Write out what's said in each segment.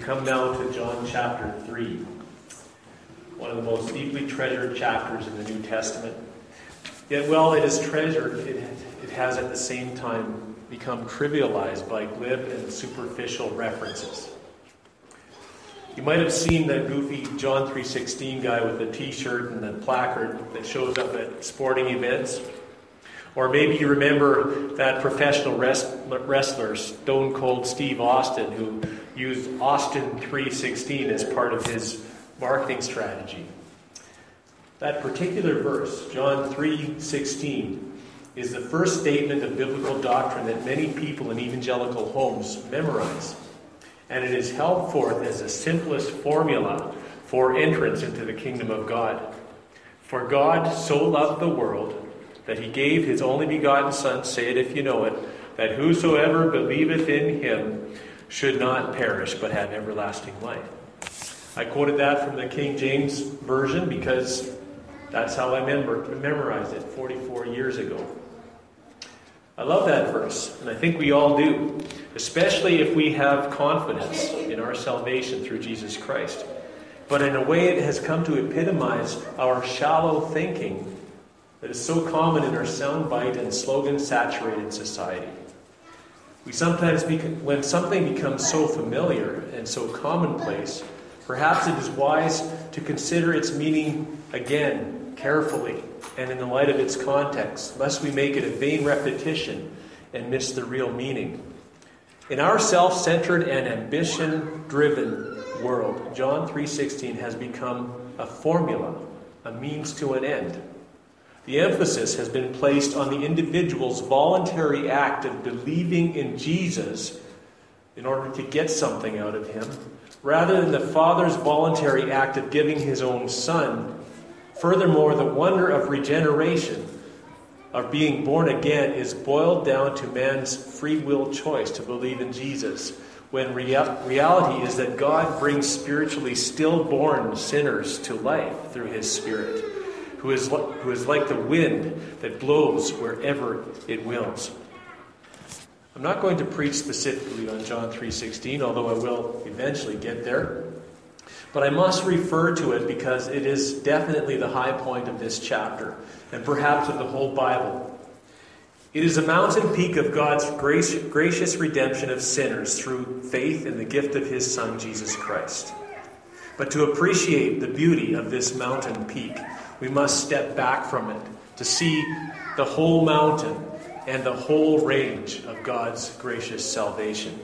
come now to John chapter 3, one of the most deeply treasured chapters in the New Testament. Yet, while it is treasured, it, it has at the same time become trivialized by glib and superficial references. You might have seen that goofy John 3:16 guy with the t-shirt and the placard that shows up at sporting events. Or maybe you remember that professional wrestler, Stone Cold Steve Austin, who used Austin 3:16 as part of his marketing strategy. That particular verse, John 3:16, is the first statement of biblical doctrine that many people in evangelical homes memorize. And it is held forth as the simplest formula for entrance into the kingdom of God. For God so loved the world that he gave his only begotten Son, say it if you know it, that whosoever believeth in him should not perish but have everlasting life. I quoted that from the King James Version because that's how I memorized it 44 years ago. I love that verse, and I think we all do, especially if we have confidence in our salvation through Jesus Christ. But in a way, it has come to epitomize our shallow thinking that is so common in our soundbite and slogan saturated society. We sometimes, when something becomes so familiar and so commonplace, perhaps it is wise to consider its meaning again carefully and in the light of its context, lest we make it a vain repetition and miss the real meaning. In our self-centered and ambition-driven world, John 3:16 has become a formula, a means to an end. The emphasis has been placed on the individual's voluntary act of believing in Jesus in order to get something out of him, rather than the Father's voluntary act of giving his own Son. Furthermore, the wonder of regeneration, of being born again, is boiled down to man's free will choice to believe in Jesus, when rea- reality is that God brings spiritually stillborn sinners to life through his Spirit who is, who is like the wind that blows wherever it wills. I'm not going to preach specifically on John 3:16, although I will eventually get there. But I must refer to it because it is definitely the high point of this chapter, and perhaps of the whole Bible. It is a mountain peak of God's grace, gracious redemption of sinners through faith in the gift of His Son, Jesus Christ. But to appreciate the beauty of this mountain peak, we must step back from it to see the whole mountain and the whole range of God's gracious salvation.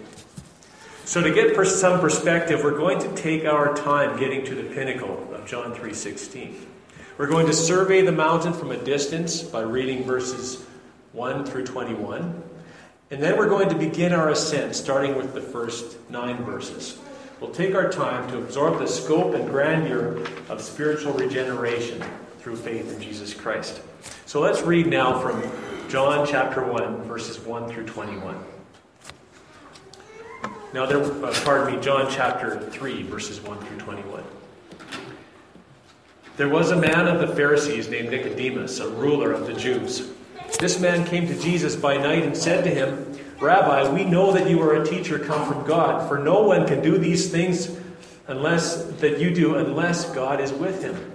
So to get some perspective, we're going to take our time getting to the pinnacle of John 3:16. We're going to survey the mountain from a distance by reading verses 1 through 21. And then we're going to begin our ascent starting with the first 9 verses. We'll take our time to absorb the scope and grandeur of spiritual regeneration through faith in Jesus Christ. So let's read now from John chapter 1, verses 1 through 21. Now, there, uh, pardon me, John chapter 3, verses 1 through 21. There was a man of the Pharisees named Nicodemus, a ruler of the Jews. This man came to Jesus by night and said to him, Rabbi, we know that you are a teacher come from God, for no one can do these things unless that you do unless God is with him.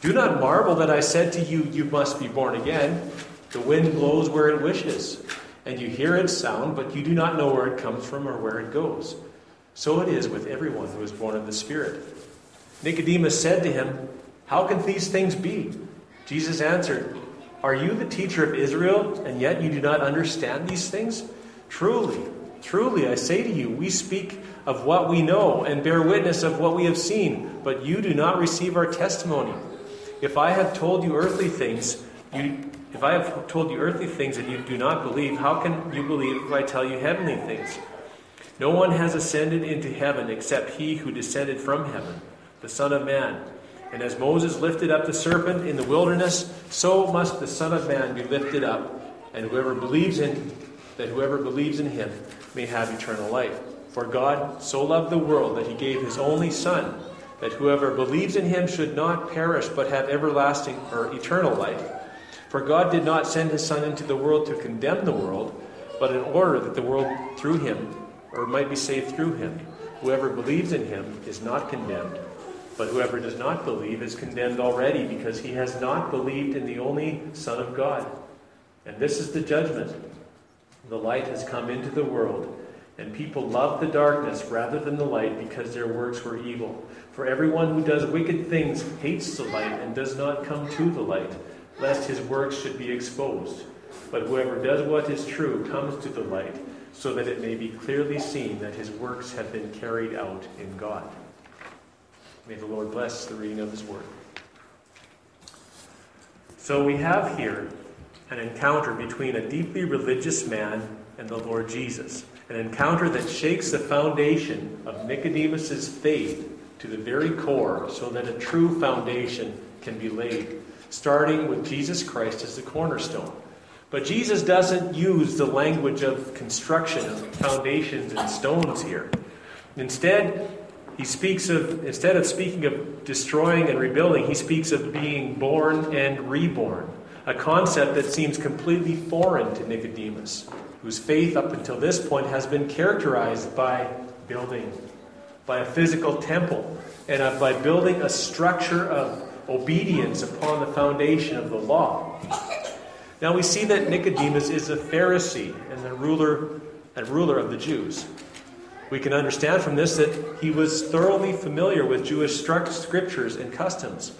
Do not marvel that I said to you, You must be born again. The wind blows where it wishes, and you hear its sound, but you do not know where it comes from or where it goes. So it is with everyone who is born of the Spirit. Nicodemus said to him, How can these things be? Jesus answered, Are you the teacher of Israel, and yet you do not understand these things? Truly, truly, I say to you, we speak of what we know and bear witness of what we have seen, but you do not receive our testimony. If I have told you earthly things, you, if I have told you earthly things and you do not believe, how can you believe if I tell you heavenly things? No one has ascended into heaven except he who descended from heaven, the Son of Man. And as Moses lifted up the serpent in the wilderness, so must the Son of Man be lifted up, and whoever believes in that whoever believes in him may have eternal life. For God so loved the world that he gave his only Son, that whoever believes in him should not perish but have everlasting or eternal life. For God did not send his Son into the world to condemn the world, but in order that the world through him or might be saved through him. Whoever believes in him is not condemned, but whoever does not believe is condemned already because he has not believed in the only Son of God. And this is the judgment. The light has come into the world and people loved the darkness rather than the light because their works were evil. For everyone who does wicked things hates the light and does not come to the light, lest his works should be exposed. But whoever does what is true comes to the light, so that it may be clearly seen that his works have been carried out in God. May the Lord bless the reading of his word. So we have here an encounter between a deeply religious man and the Lord Jesus an encounter that shakes the foundation of Nicodemus's faith to the very core so that a true foundation can be laid, starting with Jesus Christ as the cornerstone. But Jesus doesn't use the language of construction of foundations and stones here. Instead, he speaks of instead of speaking of destroying and rebuilding, he speaks of being born and reborn, a concept that seems completely foreign to Nicodemus whose faith up until this point has been characterized by building, by a physical temple, and by building a structure of obedience upon the foundation of the law. Now we see that Nicodemus is a Pharisee and the ruler and ruler of the Jews. We can understand from this that he was thoroughly familiar with Jewish scriptures and customs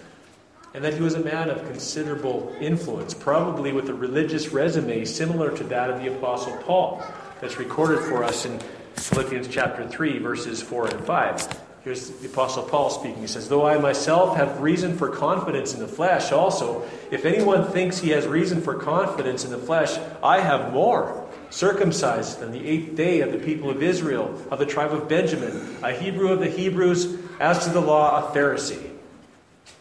and that he was a man of considerable influence, probably with a religious resume similar to that of the Apostle Paul, that's recorded for us in Philippians chapter 3, verses 4 and 5. Here's the Apostle Paul speaking. He says, Though I myself have reason for confidence in the flesh, also, if anyone thinks he has reason for confidence in the flesh, I have more. Circumcised on the eighth day of the people of Israel, of the tribe of Benjamin, a Hebrew of the Hebrews, as to the law, a Pharisee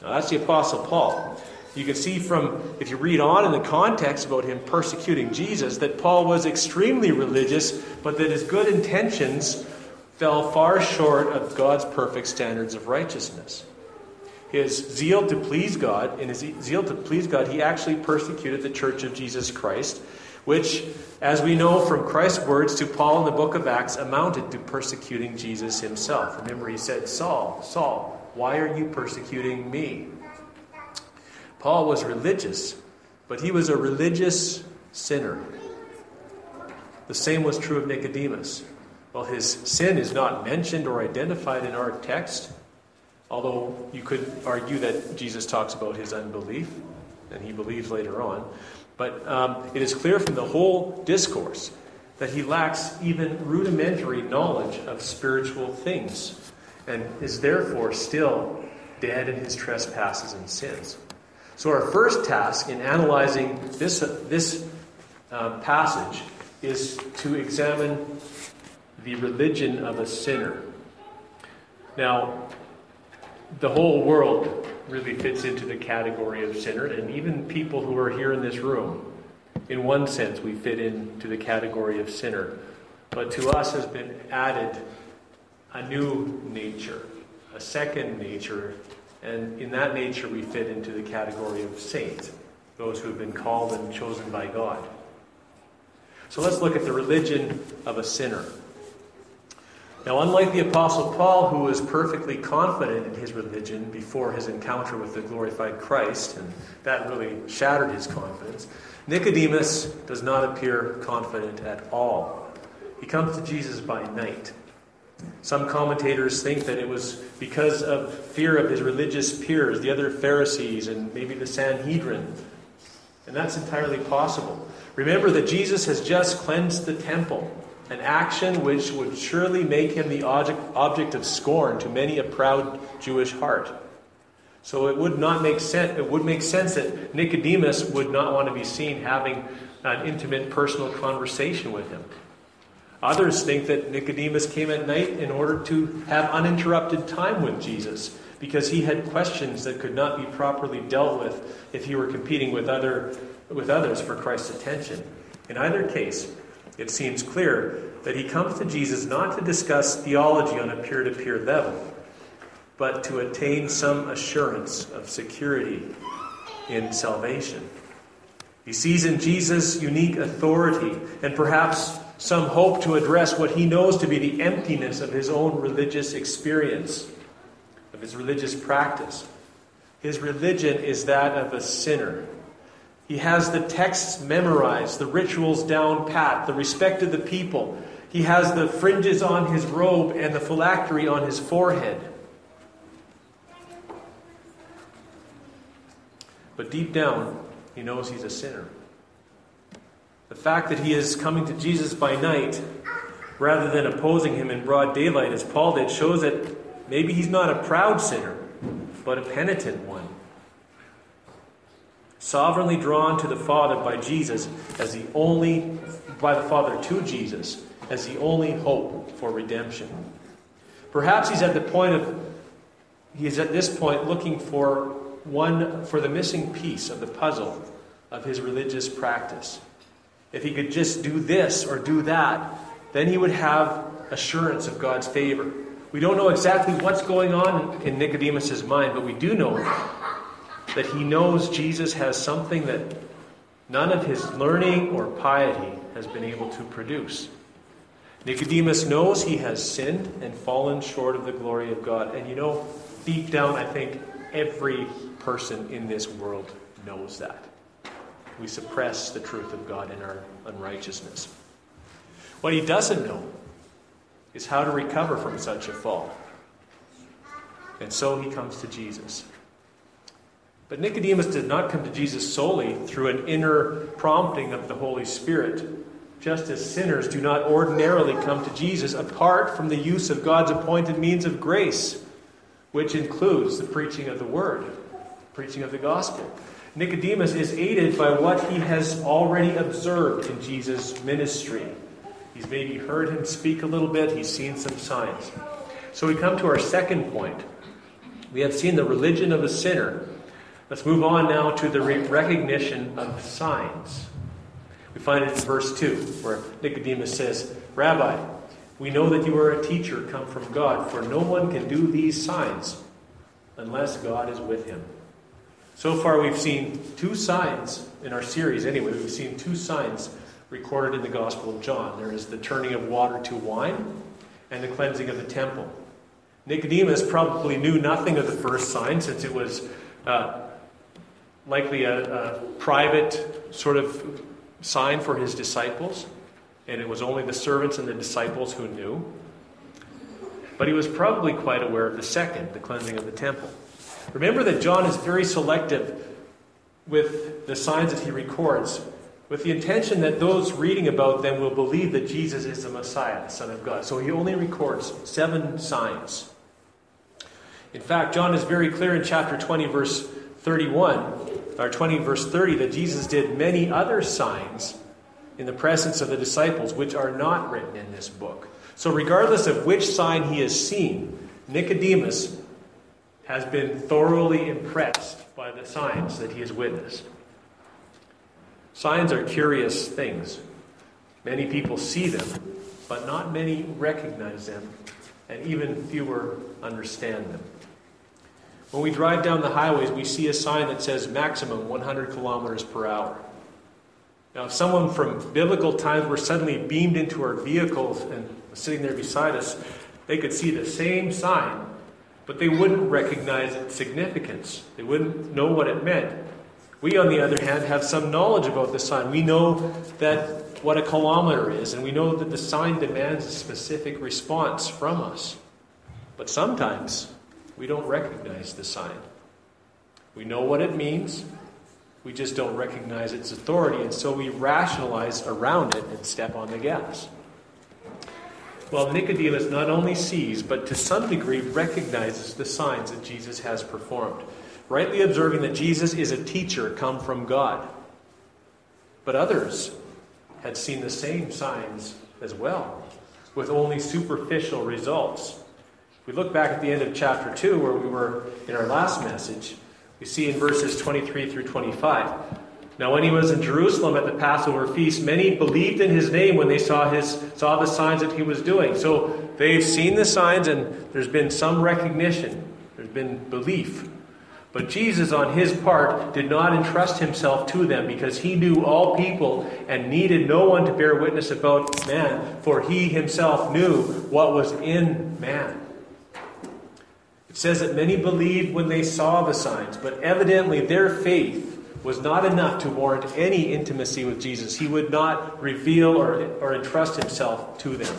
now, that's the Apostle Paul. You can see from, if you read on in the context about him persecuting Jesus, that Paul was extremely religious, but that his good intentions fell far short of God's perfect standards of righteousness. His zeal to please God, in his zeal to please God, he actually persecuted the church of Jesus Christ, which, as we know from Christ's words to Paul in the book of Acts, amounted to persecuting Jesus himself. Remember, he said, Saul, Saul, why are you persecuting me? Paul was religious, but he was a religious sinner. The same was true of Nicodemus. Well, his sin is not mentioned or identified in our text, although you could argue that Jesus talks about his unbelief, and he believes later on. But um, it is clear from the whole discourse that he lacks even rudimentary knowledge of spiritual things and is therefore still dead in his trespasses and sins. So, our first task in analyzing this, uh, this uh, passage is to examine the religion of a sinner. Now, the whole world really fits into the category of sinner, and even people who are here in this room, in one sense, we fit into the category of sinner. But to us has been added a new nature, a second nature, and in that nature we fit into the category of saints, those who have been called and chosen by God. So let's look at the religion of a sinner. Now, unlike the Apostle Paul, who was perfectly confident in his religion before his encounter with the glorified Christ, and that really shattered his confidence, Nicodemus does not appear confident at all. He comes to Jesus by night. Some commentators think that it was because of fear of his religious peers, the other Pharisees, and maybe the Sanhedrin. And that's entirely possible. Remember that Jesus has just cleansed the temple, an action which would surely make him the object, object of scorn to many a proud Jewish heart. So it would not make sense. It would make sense that Nicodemus would not want to be seen having an intimate personal conversation with him. Others think that Nicodemus came at night in order to have uninterrupted time with Jesus, because he had questions that could not be properly dealt with if he were competing with, other, with others for Christ's attention. In either case, it seems clear that he comes to Jesus not to discuss theology on a peer to peer level, but to attain some assurance of security in salvation. He sees in Jesus unique authority and perhaps some hope to address what he knows to be the emptiness of his own religious experience, of his religious practice. His religion is that of a sinner. He has the texts memorized, the rituals down pat, the respect of the people. He has the fringes on his robe and the phylactery on his forehead. But deep down, he knows he's a sinner. The fact that he is coming to Jesus by night rather than opposing him in broad daylight, as Paul did, shows that maybe he's not a proud sinner, but a penitent one. Sovereignly drawn to the Father by Jesus as the only, by the Father to Jesus as the only hope for redemption. Perhaps he's at the point of, he's at this point looking for one, for the missing piece of the puzzle of his religious practice. If he could just do this or do that, then he would have assurance of God's favor. We don't know exactly what's going on in Nicodemus' mind, but we do know that he knows Jesus has something that none of his learning or piety has been able to produce. Nicodemus knows he has sinned and fallen short of the glory of God. And you know, deep down, I think every person in this world knows that. We suppress the truth of God in our unrighteousness. What he doesn't know is how to recover from such a fall. And so he comes to Jesus. But Nicodemus did not come to Jesus solely through an inner prompting of the Holy Spirit. Just as sinners do not ordinarily come to Jesus apart from the use of God's appointed means of grace, which includes the preaching of the Word, preaching of the gospel. Nicodemus is aided by what he has already observed in Jesus' ministry. He's maybe heard him speak a little bit, he's seen some signs. So we come to our second point. We have seen the religion of a sinner. Let's move on now to the recognition of signs. We find it in verse 2, where Nicodemus says, Rabbi, we know that you are a teacher come from God, for no one can do these signs unless God is with him. So far, we've seen two signs in our series, anyway, we've seen two signs recorded in the Gospel of John. There is the turning of water to wine and the cleansing of the temple. Nicodemus probably knew nothing of the first sign since it was uh, likely a, a private sort of sign for his disciples, and it was only the servants and the disciples who knew. But he was probably quite aware of the second, the cleansing of the temple. Remember that John is very selective with the signs that he records, with the intention that those reading about them will believe that Jesus is the Messiah, the Son of God. So he only records seven signs. In fact, John is very clear in chapter 20, verse 31, or 20, verse 30, that Jesus did many other signs in the presence of the disciples, which are not written in this book. So, regardless of which sign he has seen, Nicodemus has been thoroughly impressed by the signs that he has witnessed. Signs are curious things. Many people see them, but not many recognize them, and even fewer understand them. When we drive down the highways, we see a sign that says maximum 100 kilometers per hour. Now, if someone from biblical times were suddenly beamed into our vehicles and sitting there beside us, they could see the same sign but they wouldn't recognize its significance. They wouldn't know what it meant. We, on the other hand, have some knowledge about the sign. We know that what a kilometer is, and we know that the sign demands a specific response from us. But sometimes we don't recognize the sign. We know what it means, we just don't recognize its authority, and so we rationalize around it and step on the gas. Well, Nicodemus not only sees, but to some degree recognizes the signs that Jesus has performed, rightly observing that Jesus is a teacher come from God. But others had seen the same signs as well, with only superficial results. We look back at the end of chapter 2, where we were in our last message, we see in verses 23 through 25. Now, when he was in Jerusalem at the Passover feast, many believed in his name when they saw, his, saw the signs that he was doing. So they've seen the signs, and there's been some recognition, there's been belief. But Jesus, on his part, did not entrust himself to them because he knew all people and needed no one to bear witness about man, for he himself knew what was in man. It says that many believed when they saw the signs, but evidently their faith was not enough to warrant any intimacy with Jesus. He would not reveal or, or entrust himself to them.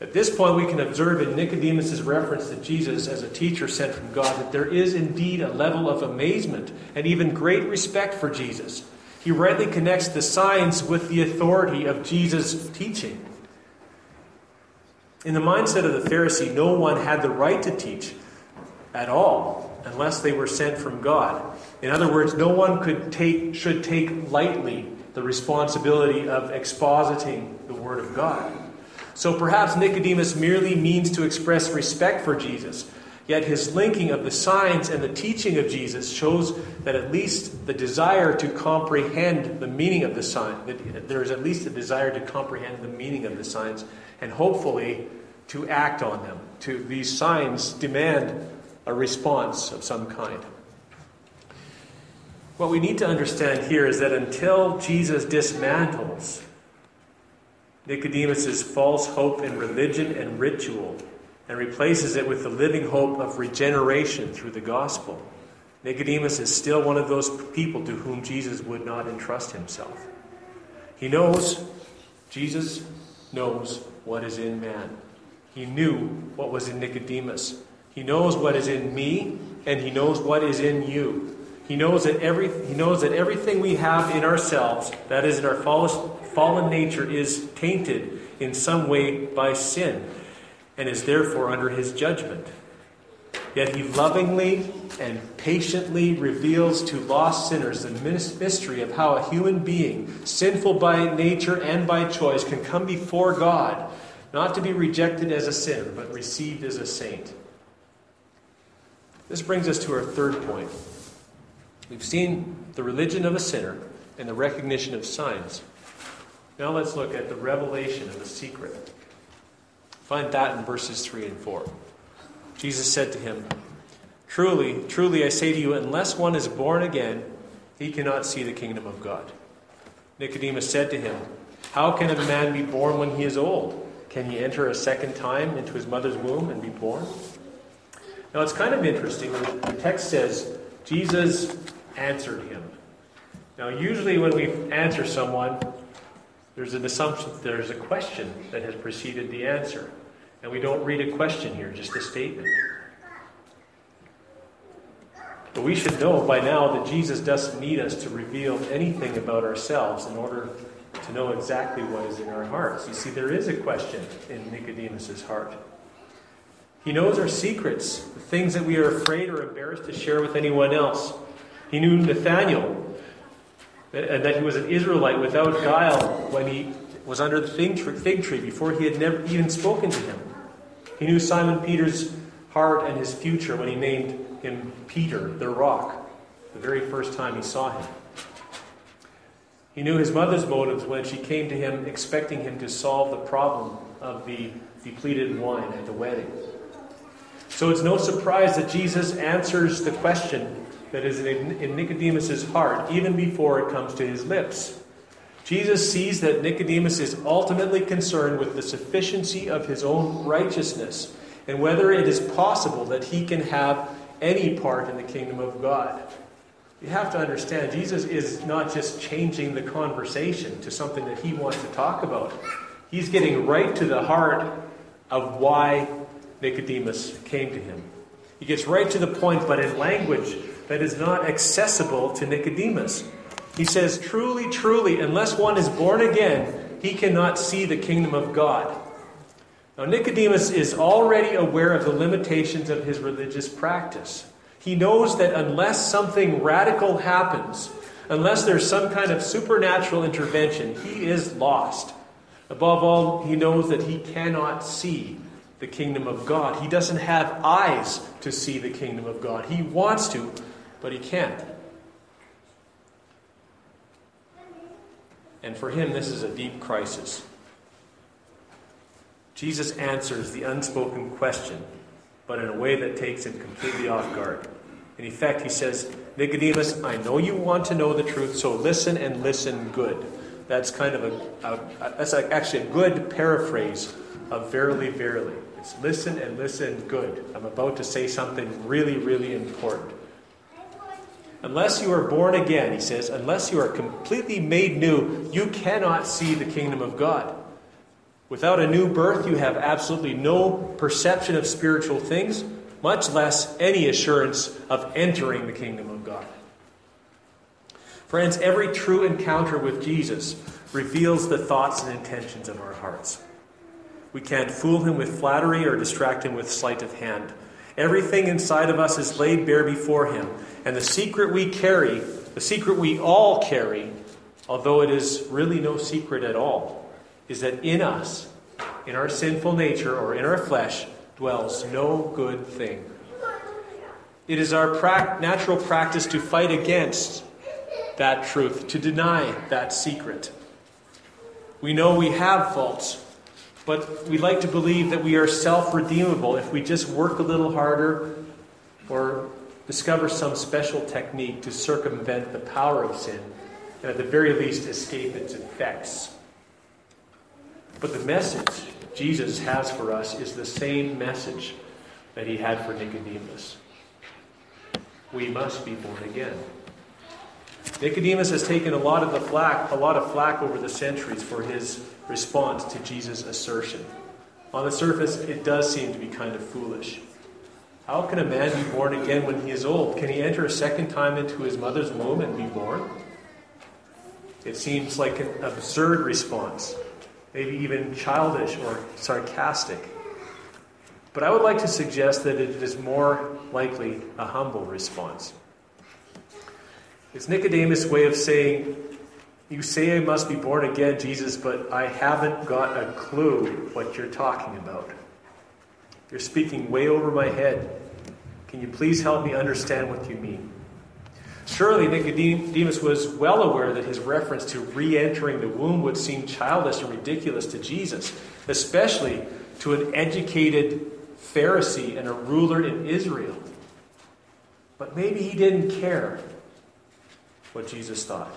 At this point, we can observe in Nicodemus' reference to Jesus as a teacher sent from God that there is indeed a level of amazement and even great respect for Jesus. He rightly connects the signs with the authority of Jesus' teaching. In the mindset of the Pharisee, no one had the right to teach at all unless they were sent from God. In other words, no one could take, should take lightly the responsibility of expositing the Word of God. So perhaps Nicodemus merely means to express respect for Jesus, yet his linking of the signs and the teaching of Jesus shows that at least the desire to comprehend the meaning of the sign, that there is at least a desire to comprehend the meaning of the signs, and hopefully to act on them. To these signs demand a response of some kind. What we need to understand here is that until Jesus dismantles Nicodemus' false hope in religion and ritual and replaces it with the living hope of regeneration through the gospel. Nicodemus is still one of those people to whom Jesus would not entrust himself. He knows, Jesus knows what is in man. He knew what was in Nicodemus. He knows what is in me, and he knows what is in you. He knows that every he knows that everything we have in ourselves, that is in our fallen nature, is tainted in some way by sin, and is therefore under his judgment. Yet he lovingly and patiently reveals to lost sinners the mystery of how a human being, sinful by nature and by choice, can come before God, not to be rejected as a sin, but received as a saint. This brings us to our third point. We've seen the religion of a sinner and the recognition of signs. Now let's look at the revelation of the secret. Find that in verses 3 and 4. Jesus said to him, Truly, truly, I say to you, unless one is born again, he cannot see the kingdom of God. Nicodemus said to him, How can a man be born when he is old? Can he enter a second time into his mother's womb and be born? Now it's kind of interesting. The text says, Jesus answered him. Now, usually when we answer someone, there's an assumption, there's a question that has preceded the answer. And we don't read a question here, just a statement. But we should know by now that Jesus doesn't need us to reveal anything about ourselves in order to know exactly what is in our hearts. You see, there is a question in Nicodemus's heart. He knows our secrets, the things that we are afraid or embarrassed to share with anyone else. He knew Nathaniel, and that he was an Israelite without guile when he was under the fig tree before he had never even spoken to him. He knew Simon Peter's heart and his future when he named him Peter, the rock, the very first time he saw him. He knew his mother's motives when she came to him expecting him to solve the problem of the depleted wine at the wedding. So it's no surprise that Jesus answers the question that is in Nicodemus's heart even before it comes to his lips. Jesus sees that Nicodemus is ultimately concerned with the sufficiency of his own righteousness and whether it is possible that he can have any part in the kingdom of God. You have to understand, Jesus is not just changing the conversation to something that he wants to talk about. He's getting right to the heart of why Nicodemus came to him. He gets right to the point, but in language that is not accessible to Nicodemus. He says, Truly, truly, unless one is born again, he cannot see the kingdom of God. Now, Nicodemus is already aware of the limitations of his religious practice. He knows that unless something radical happens, unless there's some kind of supernatural intervention, he is lost. Above all, he knows that he cannot see the kingdom of God. He doesn't have eyes to see the kingdom of God. He wants to, but he can't. And for him, this is a deep crisis. Jesus answers the unspoken question, but in a way that takes him completely off guard. In effect, he says, Nicodemus, I know you want to know the truth, so listen and listen good. That's kind of a, a, a that's actually a good paraphrase of verily, verily. It's listen and listen good. I'm about to say something really, really important. Unless you are born again, he says, unless you are completely made new, you cannot see the kingdom of God. Without a new birth, you have absolutely no perception of spiritual things, much less any assurance of entering the kingdom of God. Friends, every true encounter with Jesus reveals the thoughts and intentions of our hearts. We can't fool him with flattery or distract him with sleight of hand. Everything inside of us is laid bare before him. And the secret we carry, the secret we all carry, although it is really no secret at all, is that in us, in our sinful nature or in our flesh, dwells no good thing. It is our pra- natural practice to fight against that truth, to deny that secret. We know we have faults, but we like to believe that we are self redeemable if we just work a little harder or discover some special technique to circumvent the power of sin and at the very least escape its effects. But the message Jesus has for us is the same message that he had for Nicodemus. We must be born again. Nicodemus has taken a lot of the flack, a lot of flack over the centuries for his response to Jesus' assertion. On the surface, it does seem to be kind of foolish. How can a man be born again when he is old? Can he enter a second time into his mother's womb and be born? It seems like an absurd response, maybe even childish or sarcastic. But I would like to suggest that it is more likely a humble response. It's Nicodemus' way of saying, You say I must be born again, Jesus, but I haven't got a clue what you're talking about. You're speaking way over my head. Can you please help me understand what you mean? Surely Nicodemus was well aware that his reference to re entering the womb would seem childish and ridiculous to Jesus, especially to an educated Pharisee and a ruler in Israel. But maybe he didn't care what Jesus thought.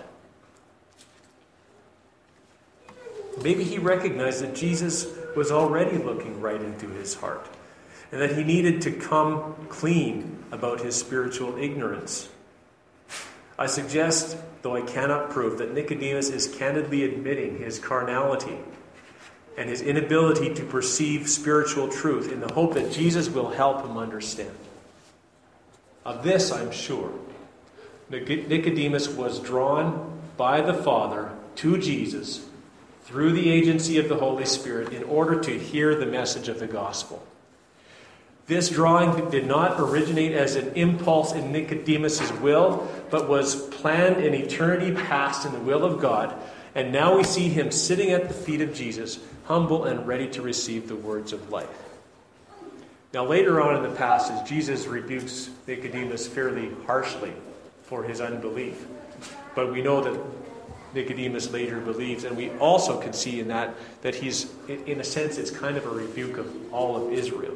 Maybe he recognized that Jesus was already looking right into his heart and that he needed to come clean about his spiritual ignorance. I suggest, though I cannot prove, that Nicodemus is candidly admitting his carnality and his inability to perceive spiritual truth in the hope that Jesus will help him understand. Of this I'm sure. Nicodemus was drawn by the Father to Jesus through the agency of the Holy Spirit in order to hear the message of the gospel. This drawing did not originate as an impulse in Nicodemus' will, but was planned in eternity past in the will of God. And now we see him sitting at the feet of Jesus, humble and ready to receive the words of life. Now, later on in the passage, Jesus rebukes Nicodemus fairly harshly for his unbelief. But we know that Nicodemus later believes, and we also can see in that that he's, in a sense, it's kind of a rebuke of all of Israel.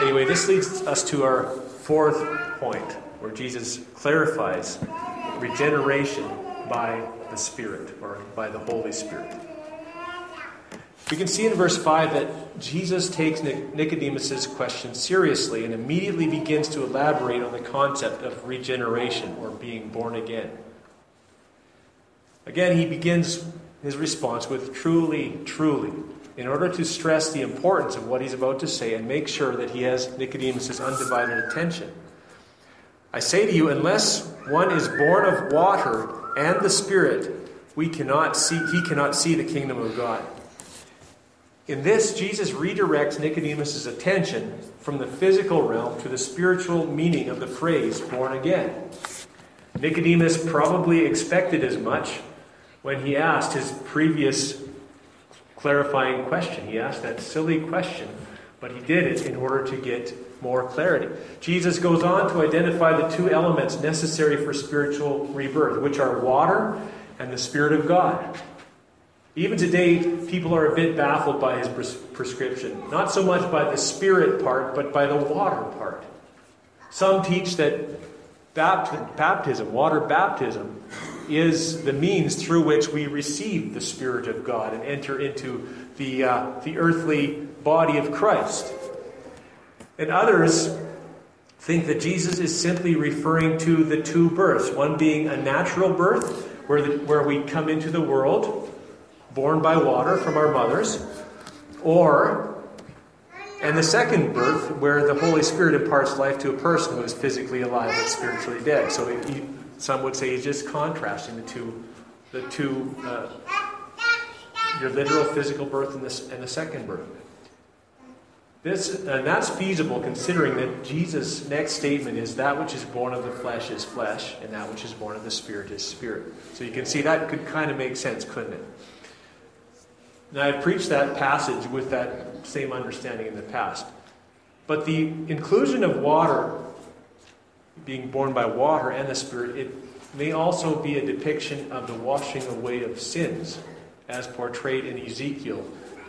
Anyway, this leads us to our fourth point, where Jesus clarifies regeneration by the Spirit, or by the Holy Spirit. We can see in verse 5 that Jesus takes Nicodemus' question seriously and immediately begins to elaborate on the concept of regeneration or being born again. Again, he begins his response with truly, truly, in order to stress the importance of what he's about to say and make sure that he has Nicodemus' undivided attention. I say to you, unless one is born of water and the Spirit, we cannot see, he cannot see the kingdom of God. In this, Jesus redirects Nicodemus' attention from the physical realm to the spiritual meaning of the phrase born again. Nicodemus probably expected as much when he asked his previous clarifying question. He asked that silly question, but he did it in order to get more clarity. Jesus goes on to identify the two elements necessary for spiritual rebirth, which are water and the Spirit of God. Even today, people are a bit baffled by his pres- prescription. Not so much by the spirit part, but by the water part. Some teach that baptism, water baptism, is the means through which we receive the Spirit of God and enter into the, uh, the earthly body of Christ. And others think that Jesus is simply referring to the two births one being a natural birth, where, the, where we come into the world born by water from our mothers, or and the second birth, where the Holy Spirit imparts life to a person who is physically alive but spiritually dead. So he, some would say he's just contrasting the two, the two, uh, your literal physical birth and, this, and the second birth. This, and that's feasible considering that Jesus' next statement is that which is born of the flesh is flesh, and that which is born of the spirit is spirit. So you can see that could kind of make sense, couldn't it? Now, I've preached that passage with that same understanding in the past. But the inclusion of water, being born by water and the Spirit, it may also be a depiction of the washing away of sins, as portrayed in Ezekiel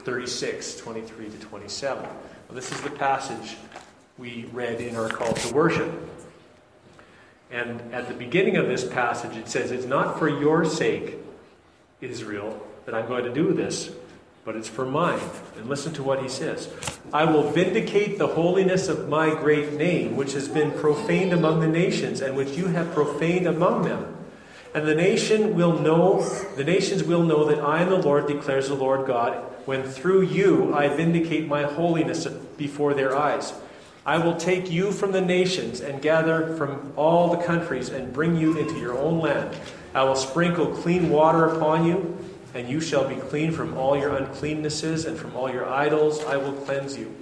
36 23 to 27. Well, this is the passage we read in our call to worship. And at the beginning of this passage, it says, It's not for your sake, Israel, that I'm going to do this, but it's for mine. And listen to what he says I will vindicate the holiness of my great name, which has been profaned among the nations, and which you have profaned among them. And the nation will know, the nations will know that I am the Lord, declares the Lord God, when through you I vindicate my holiness before their eyes. I will take you from the nations and gather from all the countries and bring you into your own land. I will sprinkle clean water upon you and you shall be clean from all your uncleannesses, and from all your idols I will cleanse you.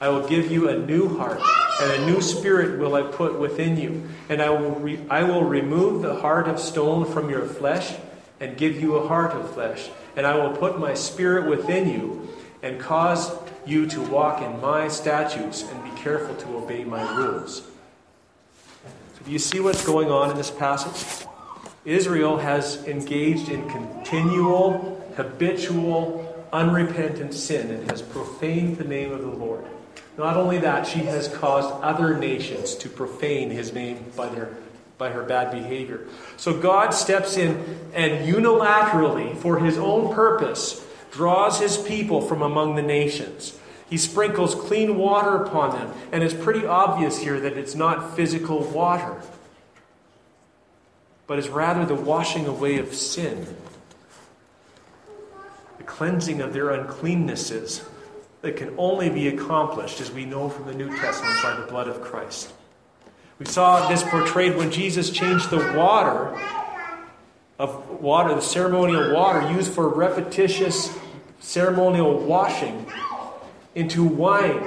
I will give you a new heart, and a new spirit will I put within you. And I will, re- I will remove the heart of stone from your flesh, and give you a heart of flesh. And I will put my spirit within you, and cause you to walk in my statutes, and be careful to obey my rules. So, do you see what's going on in this passage? Israel has engaged in continual, habitual, unrepentant sin and has profaned the name of the Lord. Not only that, she has caused other nations to profane his name by their by her bad behavior. So God steps in and unilaterally, for his own purpose, draws his people from among the nations. He sprinkles clean water upon them, and it's pretty obvious here that it's not physical water but is rather the washing away of sin, the cleansing of their uncleannesses that can only be accomplished, as we know from the New Testament, by the blood of Christ. We saw this portrayed when Jesus changed the water of water, the ceremonial water used for repetitious ceremonial washing, into wine,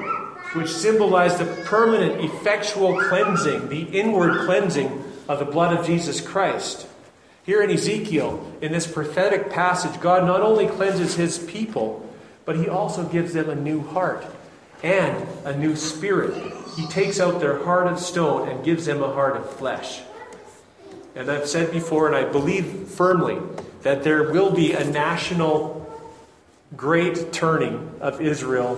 which symbolized the permanent, effectual cleansing, the inward cleansing of the blood of Jesus Christ. Here in Ezekiel, in this prophetic passage, God not only cleanses his people, but he also gives them a new heart and a new spirit. He takes out their heart of stone and gives them a heart of flesh. And I've said before, and I believe firmly, that there will be a national great turning of Israel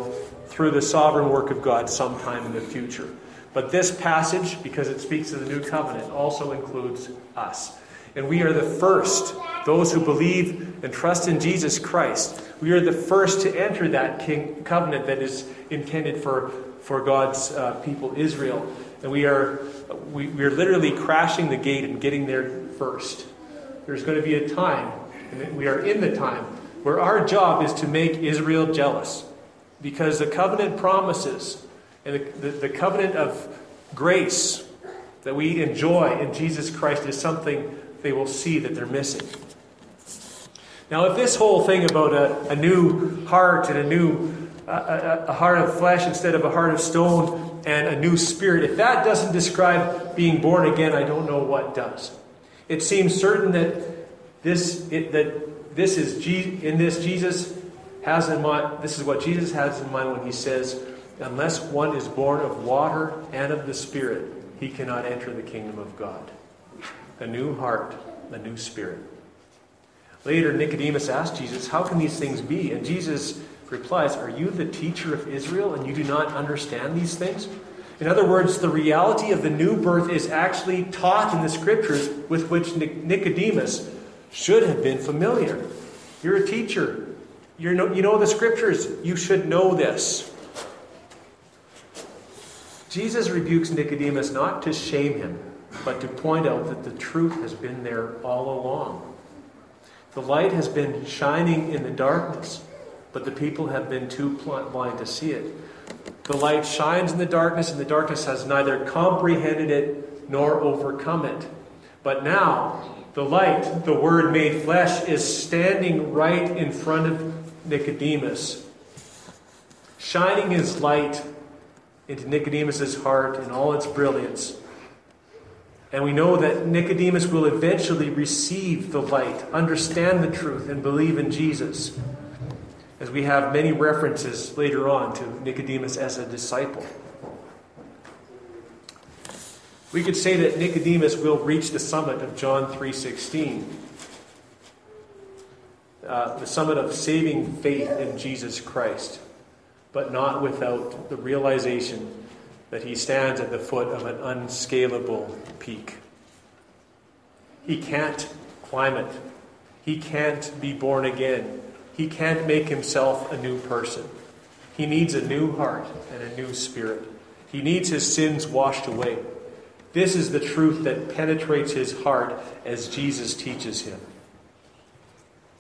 through the sovereign work of God sometime in the future. But this passage, because it speaks of the new covenant, also includes us. And we are the first, those who believe and trust in Jesus Christ, we are the first to enter that king, covenant that is intended for, for God's uh, people, Israel. And we are, we, we are literally crashing the gate and getting there first. There's going to be a time, and we are in the time, where our job is to make Israel jealous. Because the covenant promises and the, the, the covenant of grace that we enjoy in Jesus Christ is something they will see that they're missing. Now, if this whole thing about a, a new heart and a new a, a, heart of flesh instead of a heart of stone and a new spirit, if that doesn't describe being born again, I don't know what does. It seems certain that this it, that this is in this Jesus has in mind, this is what Jesus has in mind when he says, Unless one is born of water and of the Spirit, he cannot enter the kingdom of God. A new heart, a new spirit. Later, Nicodemus asked Jesus, How can these things be? And Jesus replies, Are you the teacher of Israel and you do not understand these things? In other words, the reality of the new birth is actually taught in the scriptures with which Nicodemus should have been familiar. You're a teacher. you know, you know the scriptures. You should know this. Jesus rebukes Nicodemus not to shame him, but to point out that the truth has been there all along. The light has been shining in the darkness, but the people have been too blind to see it. The light shines in the darkness, and the darkness has neither comprehended it nor overcome it. But now, the light, the Word made flesh, is standing right in front of Nicodemus, shining his light into Nicodemus's heart in all its brilliance. And we know that Nicodemus will eventually receive the light, understand the truth, and believe in Jesus as we have many references later on to Nicodemus as a disciple. We could say that Nicodemus will reach the summit of John 3:16. Uh, the summit of saving faith in Jesus Christ, but not without the realization that he stands at the foot of an unscalable peak. He can't climb it. He can't be born again he can't make himself a new person. He needs a new heart and a new spirit. He needs his sins washed away. This is the truth that penetrates his heart as Jesus teaches him.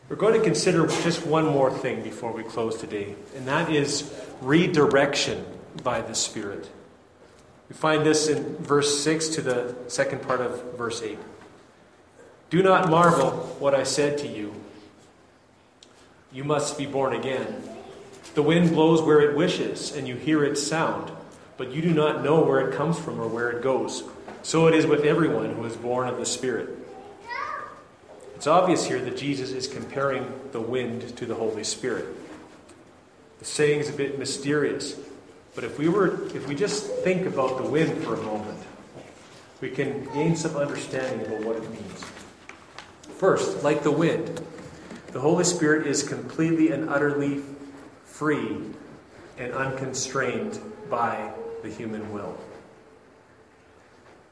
We're going to consider just one more thing before we close today, and that is redirection by the Spirit. We find this in verse 6 to the second part of verse 8. Do not marvel what I said to you. You must be born again. The wind blows where it wishes, and you hear its sound, but you do not know where it comes from or where it goes. So it is with everyone who is born of the Spirit. It's obvious here that Jesus is comparing the wind to the Holy Spirit. The saying is a bit mysterious, but if we were if we just think about the wind for a moment, we can gain some understanding about what it means. First, like the wind, the Holy Spirit is completely and utterly free and unconstrained by the human will.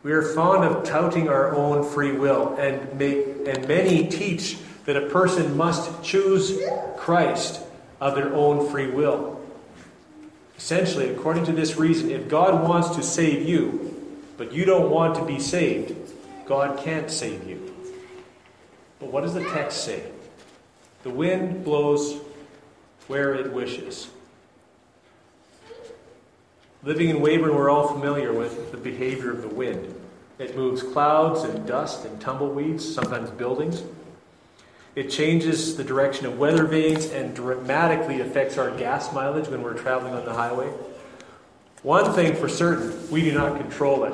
We are fond of touting our own free will, and, make, and many teach that a person must choose Christ of their own free will. Essentially, according to this reason, if God wants to save you, but you don't want to be saved, God can't save you. But what does the text say? The wind blows where it wishes. Living in Weyburn, we're all familiar with the behavior of the wind. It moves clouds and dust and tumbleweeds, sometimes buildings. It changes the direction of weather vanes and dramatically affects our gas mileage when we're traveling on the highway. One thing for certain, we do not control it.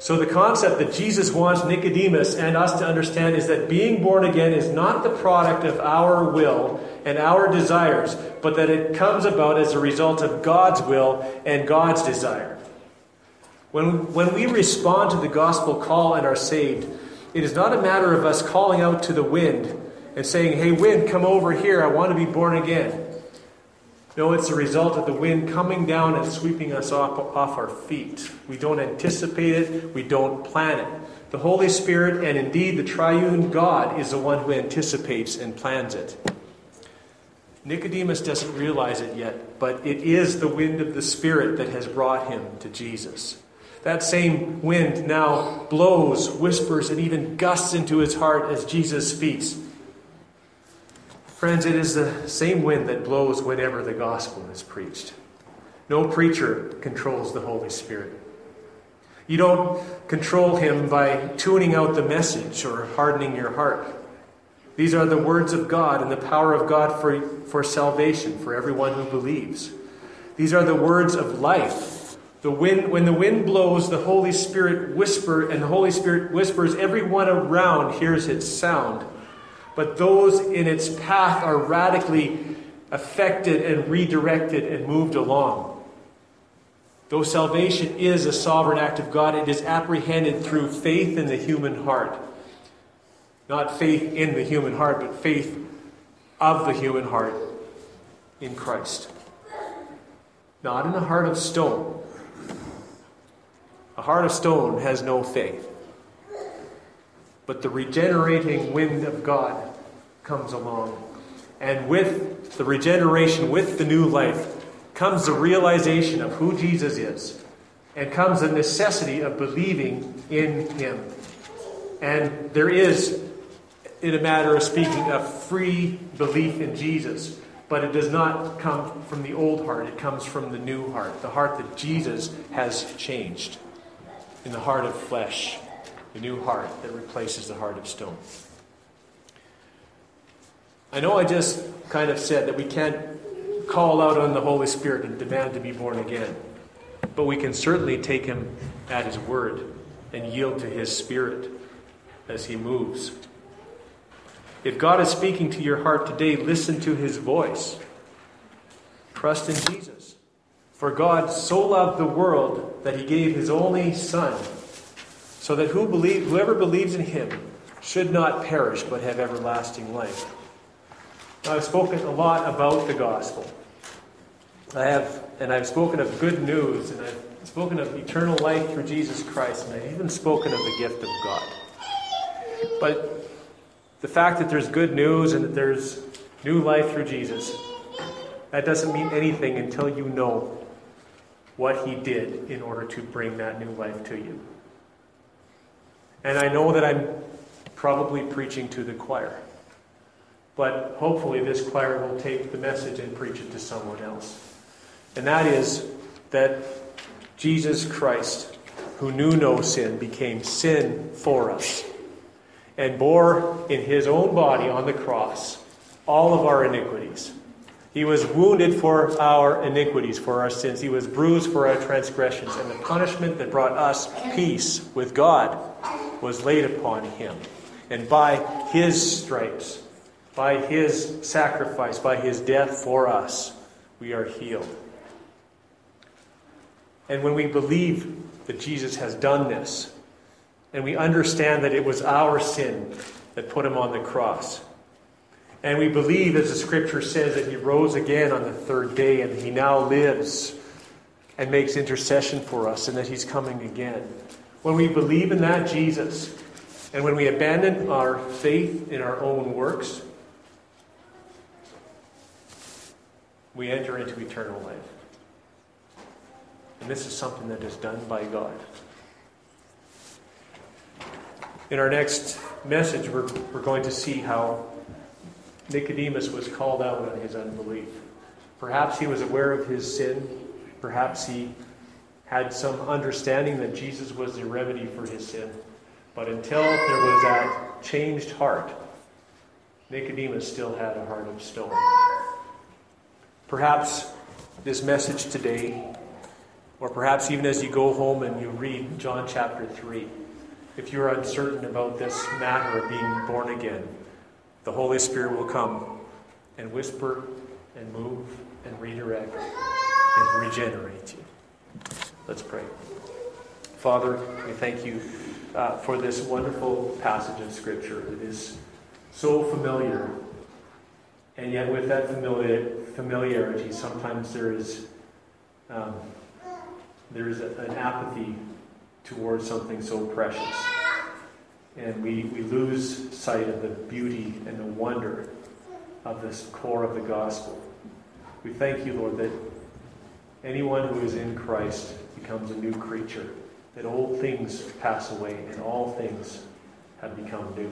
So, the concept that Jesus wants Nicodemus and us to understand is that being born again is not the product of our will and our desires, but that it comes about as a result of God's will and God's desire. When, when we respond to the gospel call and are saved, it is not a matter of us calling out to the wind and saying, Hey, wind, come over here, I want to be born again. No, it's a result of the wind coming down and sweeping us off, off our feet. We don't anticipate it, we don't plan it. The Holy Spirit, and indeed the triune God, is the one who anticipates and plans it. Nicodemus doesn't realize it yet, but it is the wind of the Spirit that has brought him to Jesus. That same wind now blows, whispers, and even gusts into his heart as Jesus speaks. Friends, it is the same wind that blows whenever the gospel is preached. No preacher controls the Holy Spirit. You don't control him by tuning out the message or hardening your heart. These are the words of God and the power of God for, for salvation for everyone who believes. These are the words of life. The wind, when the wind blows, the Holy Spirit whisper, and the Holy Spirit whispers, everyone around hears its sound but those in its path are radically affected and redirected and moved along. Though salvation is a sovereign act of God, it is apprehended through faith in the human heart. Not faith in the human heart, but faith of the human heart in Christ. Not in a heart of stone. A heart of stone has no faith. But the regenerating wind of God comes along. And with the regeneration, with the new life, comes the realization of who Jesus is. And comes the necessity of believing in him. And there is, in a matter of speaking, a free belief in Jesus. But it does not come from the old heart, it comes from the new heart, the heart that Jesus has changed in the heart of flesh, the new heart that replaces the heart of stone. I know I just kind of said that we can't call out on the Holy Spirit and demand to be born again, but we can certainly take him at his word and yield to his spirit as he moves. If God is speaking to your heart today, listen to his voice. Trust in Jesus. For God so loved the world that he gave his only Son, so that who believe, whoever believes in him should not perish but have everlasting life. Now, I've spoken a lot about the gospel. I have, and I've spoken of good news, and I've spoken of eternal life through Jesus Christ, and I've even spoken of the gift of God. But the fact that there's good news and that there's new life through Jesus, that doesn't mean anything until you know what he did in order to bring that new life to you. And I know that I'm probably preaching to the choir. But hopefully, this choir will take the message and preach it to someone else. And that is that Jesus Christ, who knew no sin, became sin for us and bore in his own body on the cross all of our iniquities. He was wounded for our iniquities, for our sins. He was bruised for our transgressions. And the punishment that brought us peace with God was laid upon him. And by his stripes, by his sacrifice, by his death for us, we are healed. And when we believe that Jesus has done this, and we understand that it was our sin that put him on the cross, and we believe, as the scripture says, that he rose again on the third day and he now lives and makes intercession for us and that he's coming again. When we believe in that Jesus, and when we abandon our faith in our own works, we enter into eternal life. And this is something that is done by God. In our next message, we're, we're going to see how Nicodemus was called out on his unbelief. Perhaps he was aware of his sin. Perhaps he had some understanding that Jesus was the remedy for his sin. But until there was that changed heart, Nicodemus still had a heart of stone. Perhaps this message today, or perhaps even as you go home and you read John chapter 3, if you're uncertain about this matter of being born again, the Holy Spirit will come and whisper and move and redirect and regenerate you. Let's pray. Father, we thank you uh, for this wonderful passage of Scripture that is so familiar. And yet, with that familiar, familiarity, sometimes there is, um, there is a, an apathy towards something so precious and we, we lose sight of the beauty and the wonder of this core of the gospel. We thank you, Lord, that anyone who is in Christ becomes a new creature, that old things pass away and all things have become new.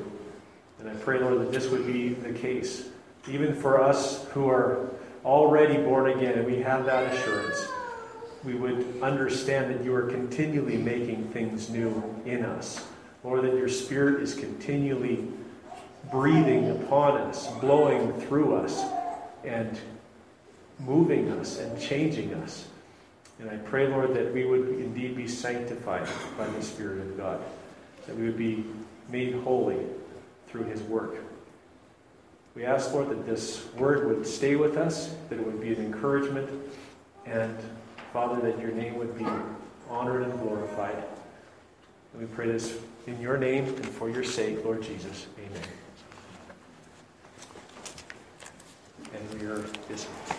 And I pray, Lord, that this would be the case, even for us who are already born again and we have that assurance. We would understand that you are continually making things new in us Lord, that your Spirit is continually breathing upon us, blowing through us, and moving us and changing us. And I pray, Lord, that we would indeed be sanctified by the Spirit of God, that we would be made holy through his work. We ask, Lord, that this word would stay with us, that it would be an encouragement, and Father, that your name would be honored and glorified. And we pray this in your name and for your sake, Lord Jesus. Amen. And we are dismissed.